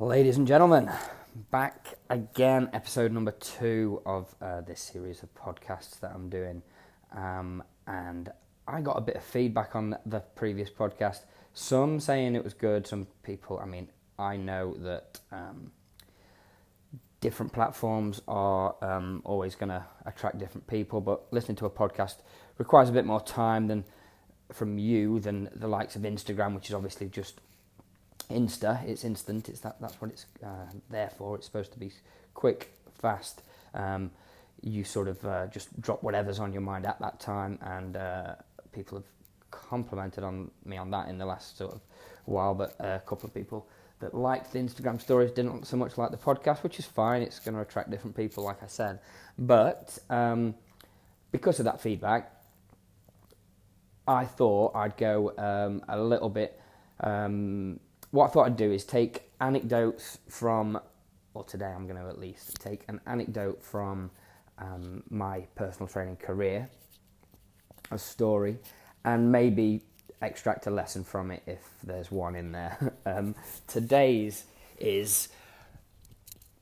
Ladies and gentlemen, back again, episode number two of uh, this series of podcasts that I'm doing. Um, and I got a bit of feedback on the previous podcast. Some saying it was good, some people, I mean, I know that um, different platforms are um, always going to attract different people, but listening to a podcast requires a bit more time than from you than the likes of Instagram, which is obviously just Insta. It's instant. It's that. That's what it's uh, there for. It's supposed to be quick, fast. Um, you sort of uh, just drop whatever's on your mind at that time, and uh, people have complimented on me on that in the last sort of while. But a couple of people that liked the Instagram stories didn't so much like the podcast, which is fine. It's going to attract different people, like I said. But um, because of that feedback, I thought I'd go um, a little bit. Um, what I thought I'd do is take anecdotes from, or today I'm going to at least take an anecdote from um, my personal training career, a story, and maybe extract a lesson from it if there's one in there. um, today's is.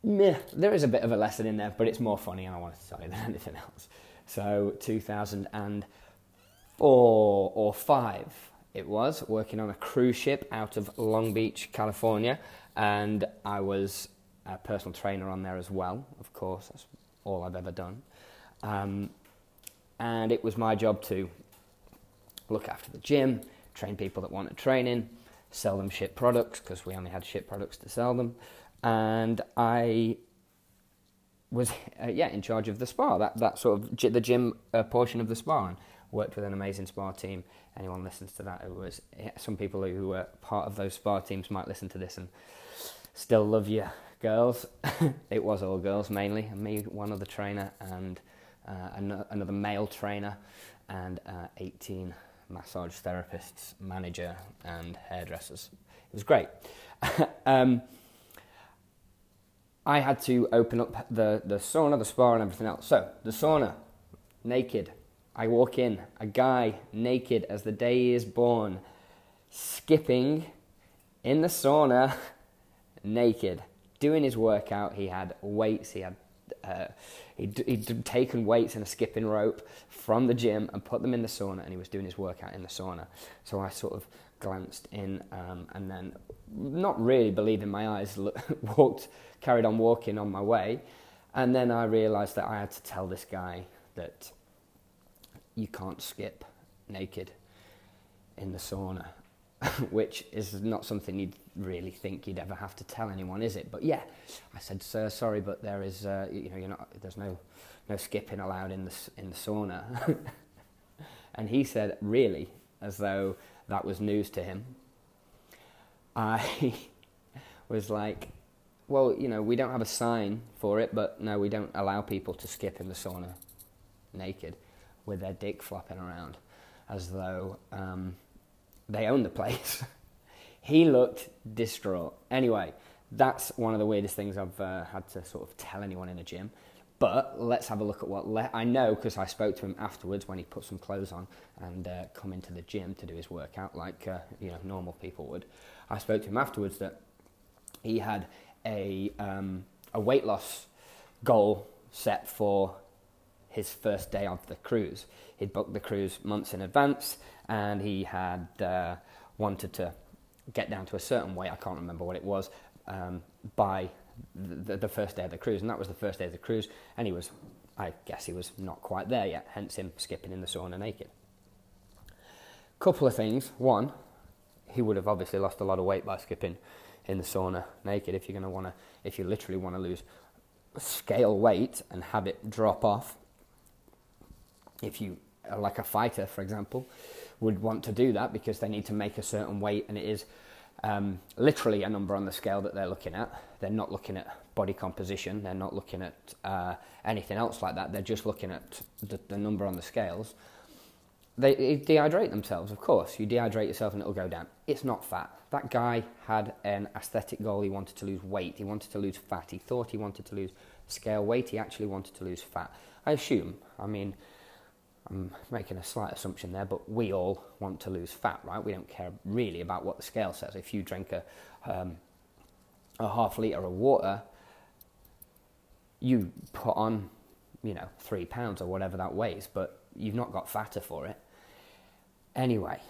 Meh, there is a bit of a lesson in there, but it's more funny and I want to tell you than anything else. So, 2004 or 5, it was, working on a cruise ship out of Long Beach, California, and I was a personal trainer on there as well, of course, that's all I've ever done. Um, and it was my job to look after the gym, train people that wanted training, sell them ship products because we only had ship products to sell them, and I was uh, yeah in charge of the spa that that sort of the gym uh, portion of the spa. And worked with an amazing spa team. Anyone listens to that, it was some people who were part of those spa teams might listen to this and still love you, girls. it was all girls mainly, and me, one other trainer, and uh, another male trainer, and uh, 18 massage therapists, manager, and hairdressers. It was great. um, I had to open up the, the sauna, the spa, and everything else. So, the sauna, naked, I walk in, a guy naked as the day he is born, skipping in the sauna, naked, doing his workout. He had weights, he had uh, he'd, he'd, taken weights and a skipping rope from the gym and put them in the sauna, and he was doing his workout in the sauna. So I sort of glanced in um, and then, not really believing my eyes, walked, carried on walking on my way, and then I realised that I had to tell this guy that you can't skip naked in the sauna, which is not something you'd really think you'd ever have to tell anyone, is it? But yeah, I said, "Sir, sorry, but there is, uh, you know, you're not, there's no, no skipping allowed in the in the sauna." and he said, "Really?" As though that was news to him. I was like, "Well, you know, we don't have a sign for it, but no, we don't allow people to skip in the sauna naked." With their dick flopping around as though um, they own the place. he looked distraught. Anyway, that's one of the weirdest things I've uh, had to sort of tell anyone in a gym. But let's have a look at what le- I know because I spoke to him afterwards when he put some clothes on and uh, come into the gym to do his workout like uh, you know normal people would. I spoke to him afterwards that he had a um, a weight loss goal set for his first day of the cruise. He'd booked the cruise months in advance and he had uh, wanted to get down to a certain weight, I can't remember what it was, um, by the, the, first day of the cruise. And that was the first day of the cruise. And he was, I guess he was not quite there yet, hence him skipping in the sauna naked. Couple of things. One, he would have obviously lost a lot of weight by skipping in the sauna naked if you're going to want to, if you literally want to lose scale weight and have it drop off if you are like a fighter, for example, would want to do that because they need to make a certain weight, and it is um, literally a number on the scale that they're looking at. They're not looking at body composition. They're not looking at uh, anything else like that. They're just looking at the, the number on the scales. They, they dehydrate themselves, of course. You dehydrate yourself and it'll go down. It's not fat. That guy had an aesthetic goal. He wanted to lose weight. He wanted to lose fat. He thought he wanted to lose scale weight. He actually wanted to lose fat. I assume. I mean, I'm making a slight assumption there, but we all want to lose fat, right? We don't care really about what the scale says. If you drink a, um, a half litre of water, you put on, you know, three pounds or whatever that weighs, but you've not got fatter for it. Anyway,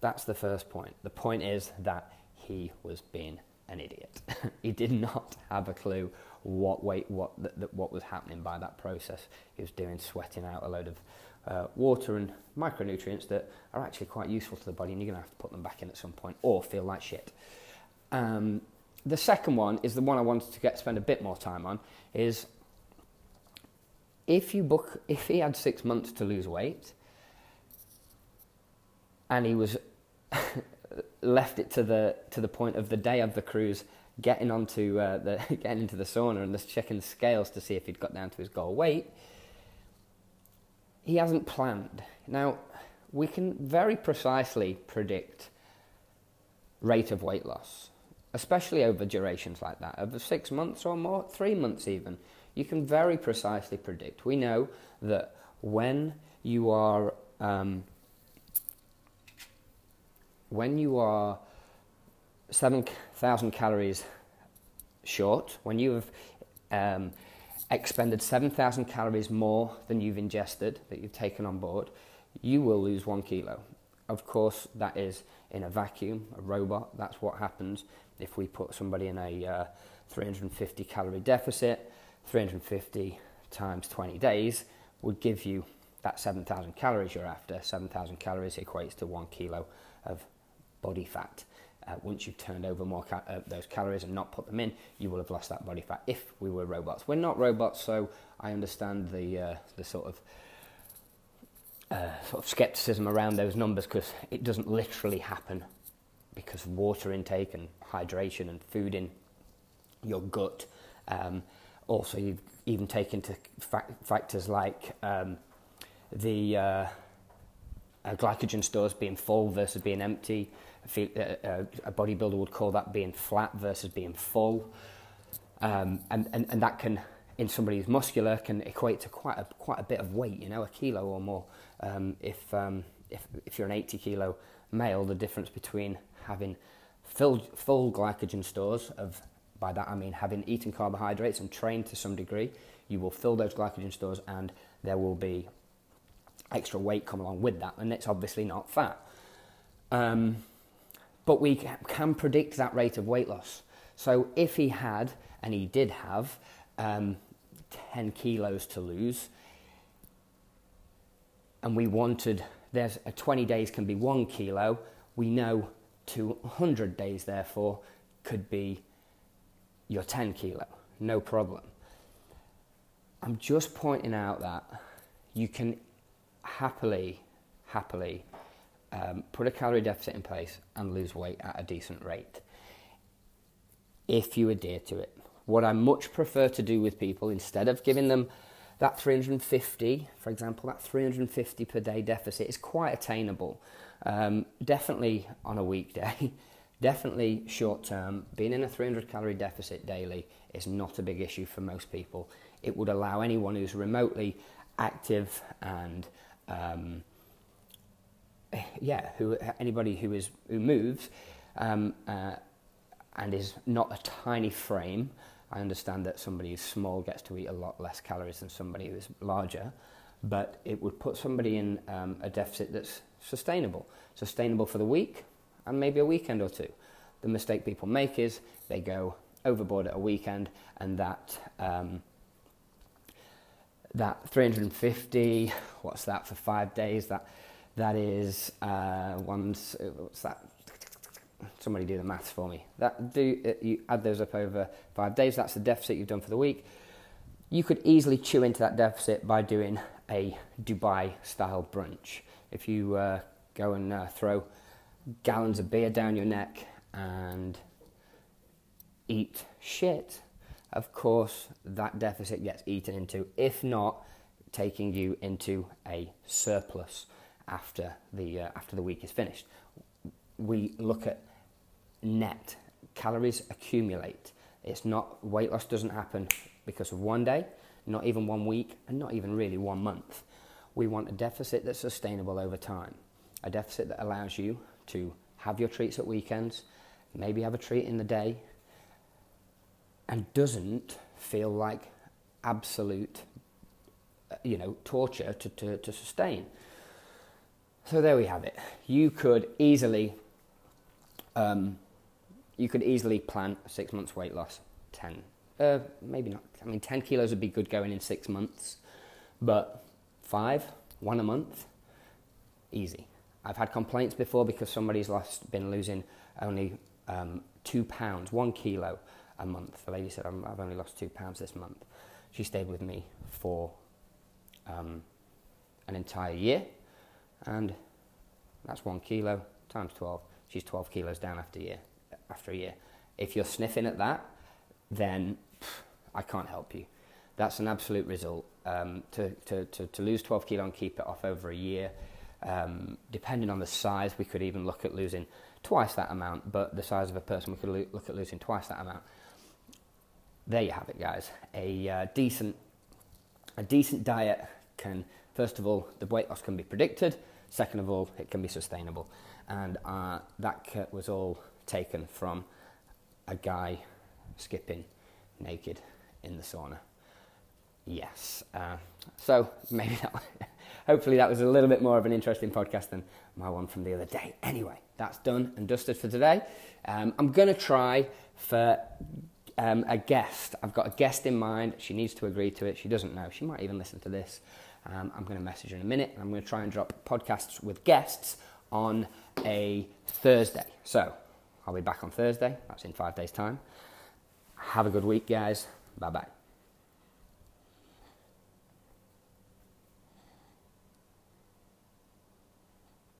that's the first point. The point is that he was being an idiot. he did not have a clue what weight, what what was happening by that process. He was doing sweating out a load of uh, water and micronutrients that are actually quite useful to the body, and you're going to have to put them back in at some point, or feel like shit. Um, the second one is the one I wanted to get spend a bit more time on. Is if you book, if he had six months to lose weight, and he was left it to the to the point of the day of the cruise, getting onto uh, the getting into the sauna and just checking the scales to see if he'd got down to his goal weight. He hasn't planned. Now, we can very precisely predict rate of weight loss, especially over durations like that, over six months or more, three months even. You can very precisely predict. We know that when you are um, when you are 7,000 calories short, when you have um, expended 7,000 calories more than you've ingested, that you've taken on board, you will lose one kilo. Of course, that is in a vacuum, a robot. That's what happens if we put somebody in a uh, 350 calorie deficit. 350 times 20 days would give you that 7,000 calories you're after. 7,000 calories equates to one kilo of body fat. Uh, once you've turned over more ca- uh, those calories and not put them in, you will have lost that body fat. If we were robots, we're not robots, so I understand the uh, the sort of uh, sort of skepticism around those numbers because it doesn't literally happen because water intake and hydration and food in your gut. Um, also, you've even taken into factors like um, the uh, glycogen stores being full versus being empty a bodybuilder would call that being flat versus being full. Um, and, and, and that can, in somebody who's muscular, can equate to quite a, quite a bit of weight, you know, a kilo or more. Um, if, um, if, if you're an 80 kilo male, the difference between having full, full glycogen stores of by that I mean having eaten carbohydrates and trained to some degree, you will fill those glycogen stores and there will be extra weight come along with that, and it's obviously not fat. Um, but we can predict that rate of weight loss. So if he had, and he did have, um, 10 kilos to lose, and we wanted, there's a 20 days can be one kilo, we know 200 days, therefore, could be your 10 kilo, no problem. I'm just pointing out that you can happily, happily um, put a calorie deficit in place and lose weight at a decent rate if you adhere to it. What I much prefer to do with people, instead of giving them that 350, for example, that 350 per day deficit is quite attainable. Um, definitely on a weekday, definitely short term. Being in a 300 calorie deficit daily is not a big issue for most people. It would allow anyone who's remotely active and um, yeah, who anybody who is who moves um, uh, and is not a tiny frame. I understand that somebody who's small gets to eat a lot less calories than somebody who is larger, but it would put somebody in um, a deficit that's sustainable, sustainable for the week and maybe a weekend or two. The mistake people make is they go overboard at a weekend, and that um, that 350, what's that for five days? That that is uh, one's what's that? Somebody do the maths for me. That do uh, you add those up over five days? That's the deficit you've done for the week. You could easily chew into that deficit by doing a Dubai style brunch. If you uh, go and uh, throw gallons of beer down your neck and eat shit, of course that deficit gets eaten into. If not, taking you into a surplus after the, uh, after the week is finished. We look at net. Calories accumulate. It's not, weight loss doesn't happen because of one day, not even one week, and not even really one month. We want a deficit that's sustainable over time. A deficit that allows you to have your treats at weekends, maybe have a treat in the day, and doesn't feel like absolute, uh, you know, torture to, to, to sustain. So there we have it. You could easily, um, you could easily plan six months weight loss. Ten, uh, maybe not. I mean, ten kilos would be good going in six months, but five, one a month, easy. I've had complaints before because somebody's lost, been losing only um, two pounds, one kilo a month. The lady said, i have only lost two pounds this month. She stayed with me for um, an entire year, and that's one kilo times 12. She's 12 kilos down after a year. After a year. If you're sniffing at that, then pff, I can't help you. That's an absolute result. Um, to, to, to, to lose 12 kilo and keep it off over a year, um, depending on the size, we could even look at losing twice that amount, but the size of a person, we could lo- look at losing twice that amount there you have it, guys. A uh, decent, a decent diet can, first of all, the weight loss can be predicted. Second of all, it can be sustainable, and uh, that was all taken from a guy skipping naked in the sauna. Yes. Uh, so maybe that, hopefully that was a little bit more of an interesting podcast than my one from the other day. Anyway, that's done and dusted for today. Um, I'm going to try for um, a guest. I've got a guest in mind. She needs to agree to it. She doesn't know. She might even listen to this. Um, I'm going to message her in a minute. I'm going to try and drop podcasts with guests on a Thursday. So I'll be back on Thursday. That's in five days' time. Have a good week, guys. Bye bye.